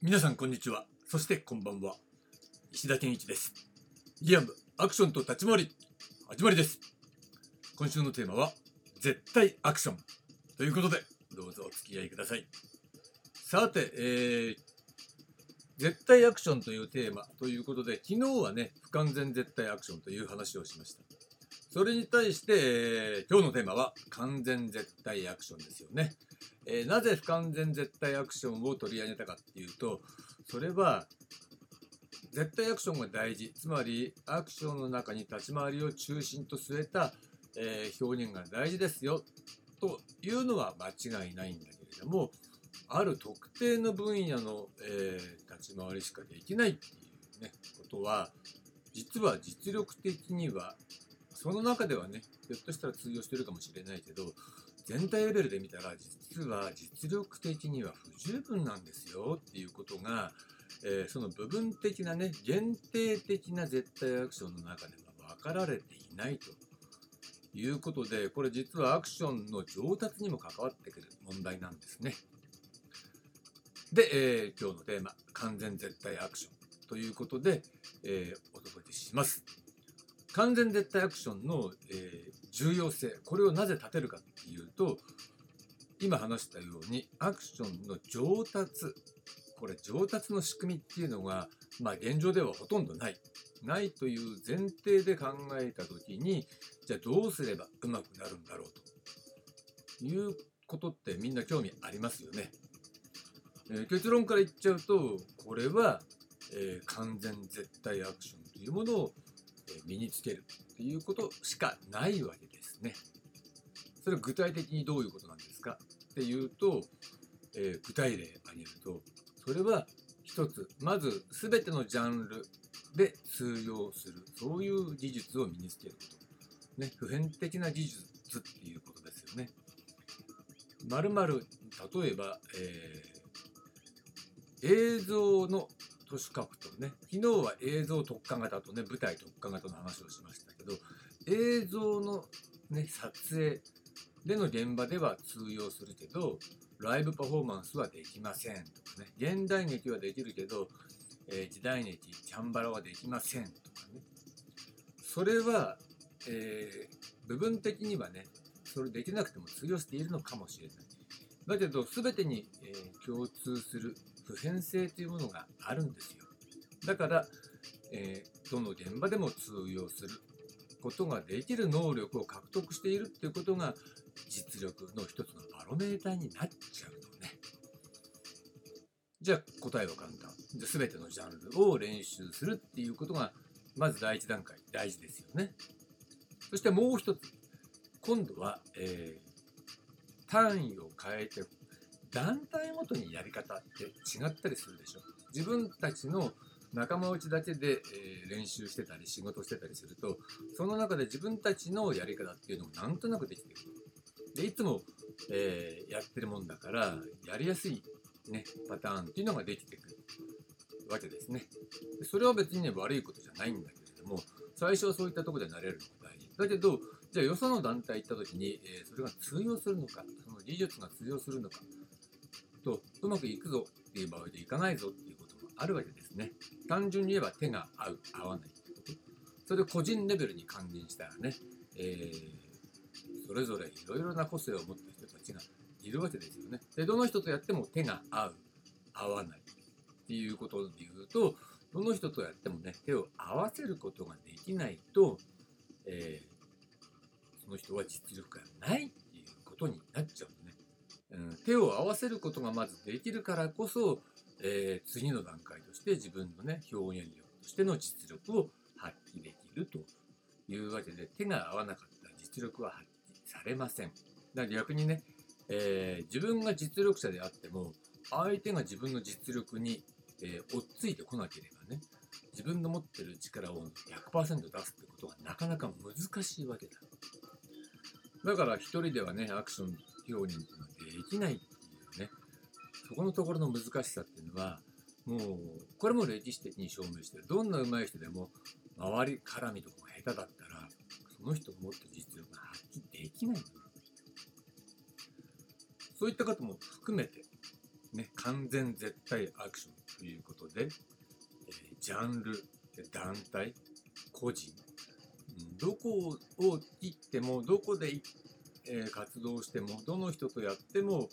皆さんこんにちは。そしてこんばんは。石田健一です。リアムアクションと立ち回り。始まりです。今週のテーマは絶対アクション。ということでどうぞお付き合いください。さて、えー、絶対アクションというテーマということで昨日はね不完全絶対アクションという話をしました。それに対して、えー、今日のテーマは完全絶対アクションですよね。えー、なぜ不完全絶対アクションを取り上げたかっていうとそれは絶対アクションが大事。つまりアクションの中に立ち回りを中心と据えた、えー、表現が大事ですよ。というのは間違いないんだけれどもある特定の分野の、え、立ち回りしかできないっていうねことは実は実力的にはその中ではねひょっとしたら通用してるかもしれないけど全体レベルで見たら実は実力的には不十分なんですよっていうことが、えー、その部分的なね限定的な絶対アクションの中では分かられていないということでこれ実はアクションの上達にも関わってくる問題なんですね。で、えー、今日のテーマ完全絶対アクションということで、えー、お届けします。完全絶対アクションの、えー、重要性これをなぜ立てるかっていうと今話したようにアクションの上達これ上達の仕組みっていうのがまあ現状ではほとんどないないという前提で考えた時にじゃあどうすればうまくなるんだろうということってみんな興味ありますよね。えー、結論から言っちゃうとこれは、えー、完全絶対アクションというものを身につけるっていうことしかないわけですね。それは具体的にどういうことなんですか？っていうと、えー、具体例挙げるとそれは一つまず全てのジャンルで通用するそういう技術を身につけること、ね、普遍的な技術っていうことですよね。まるまる例えば、えー、映像の都市格闘ね。昨日は映像特化型とね舞台特化型の話をしましたけど映像の、ね、撮影での現場では通用するけどライブパフォーマンスはできませんとかね。現代劇はできるけど、えー、時代劇チャンバラはできませんとかね。それは、えー、部分的にはねそれできなくても通用しているのかもしれない。だけど全てに、えー、共通する普遍性というものがあるんですよだから、えー、どの現場でも通用することができる能力を獲得しているっていうことが実力の一つのバロメーターになっちゃうのね。じゃあ答えは簡単。じゃあ全てのジャンルを練習するっていうことがまず第一段階大事ですよね。そしてもう一つ今度は、えー、単位を変えて団体ごとにやり方って違ったりするでしょ？自分たちの仲間内だけで、え、練習してたり仕事してたりするとその中で自分たちのやり方っていうのもなんとなくできてくる。でいつも、えー、やってるもんだからやりやすい、ね、パターンっていうのができてくるわけですね。それは別にね悪いことじゃないんだけれども最初はそういったとこでなれるのが大事。だけどじゃあよその団体行った時に、えー、それが通用するのかその技術が通用するのかとうまくいくぞっていう場合でいかないぞっていうこともあるわけですね。単純に言えば手が合う、合わないってこと。それで個人レベルに還元したらね、えー、それぞれいろいろな個性を持った人たちがいるわけですよね。で、どの人とやっても手が合う、合わないっていうことで言うと、どの人とやってもね、手を合わせることができないと、えー、その人は実力がないっていうことになっちゃううん、手を合わせることがまずできるからこそ、えー、次の段階として自分のね表現力としての実力を発揮できるというわけで手が合わなかったら実力は発揮されません。だから逆にね、えー、自分が実力者であっても相手が自分の実力に、えー、追っついてこなければね自分の持ってる力を100%出すってことがなかなか難しいわけだ。だから一人ではねアクション表現っていうのはできないっていうね。そこのところの難しさっていうのはもうこれも歴史的に証明してる。どんな上手い人でも周り絡みとかが下手だったらその人が持って実力が発揮できないそういった方も含めてね、完全絶対アクションということで、えージャンル、団体、個人、どこを行っても、どこでい、え活動しても、どの人とやっても、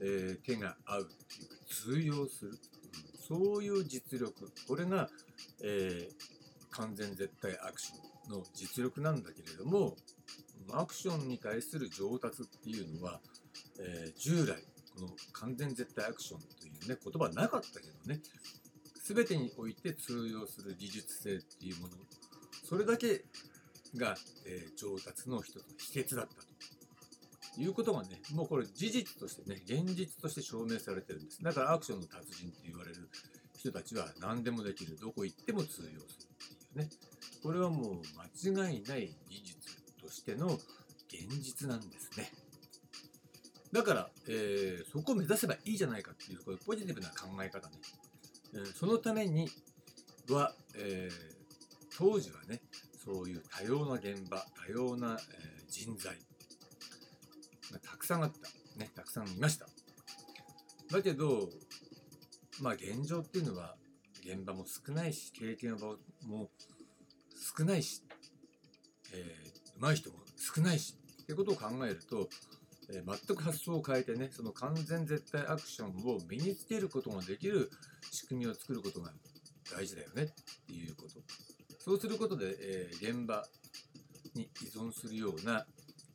え手が合うっていうか、通用する、そういう実力、これが、え完全絶対アクションの実力なんだけれども、アクションに対する上達っていうのは、え従来、この完全絶対アクションというね、言葉なかったけどね、全てにおいて通用する技術性っていうもの、それだけが、えー上達の一つの秘訣だったと。いうことがね、もうこれ事実としてね、現実として証明されてるんです。だからアクションの達人って言われる人たちは何でもできる、どこ行っても通用するっていうね。これはもう間違いない技術としての現実なんですね。だから、えーそこを目指せばいいじゃないかっていう、こういうポジティブな考え方ね。えーそのためには、えー当時はね、そういう多様な現場、多様な、え人材くさんあった。ね、たくさんいました。だけど、まあ現状っていうのは、現場も少ないし、経験の場も少ないし、えー上手い人も少ないし、っていうことを考えると、えー全く発想を変えてね、その完全絶対アクションを身につけることができる仕組みを作ることが大事だよねっていうこと。そうすることで、えー現場に依存するような、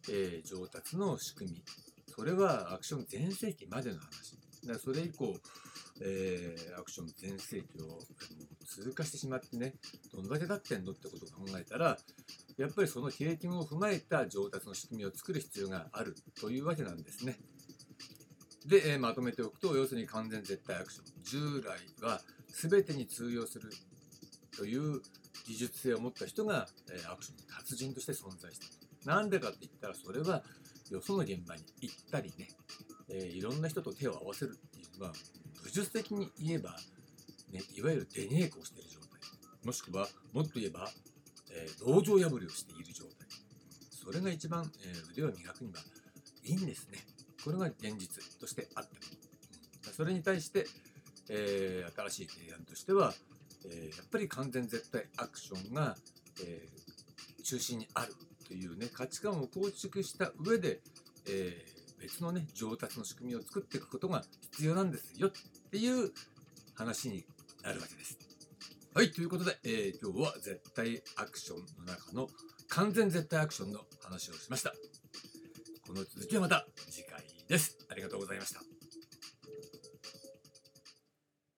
えー上達の仕組み。それはアクション全盛期までの話。だそれ以降、えーアクション全盛期を通過してしまってね、どんだけ経ってんのってことを考えたら、やっぱりその経験を踏まえた上達の仕組みを作る必要があるというわけなんですね。で、えーまとめておくと、要するに完全絶対アクション。従来は全てに通用するという技術性を持った人が、えーアクションの達人として存在したと。なんでかって言ったら、それはよその現場に行ったりね、えーいろんな人と手を合わせるっていうのは、武術的に言えば、ね、いわゆる出稽古をしている状態。もしくは、もっと言えば、えー道場破りをしている状態。それが一番、えー腕を磨くにはいいんですね。これが現実としてあった。それに対して、えー新しい提案としては、えーやっぱり完全絶対アクションが、えー中心にあるというね、価値観を構築した上で、えー別のね、上達の仕組みを作っていくことが必要なんですよっていう話になるわけです。はい、ということで、えー今日は絶対アクションの中の完全絶対アクションの話をしました。この続きはまた次回です。ありがとうございました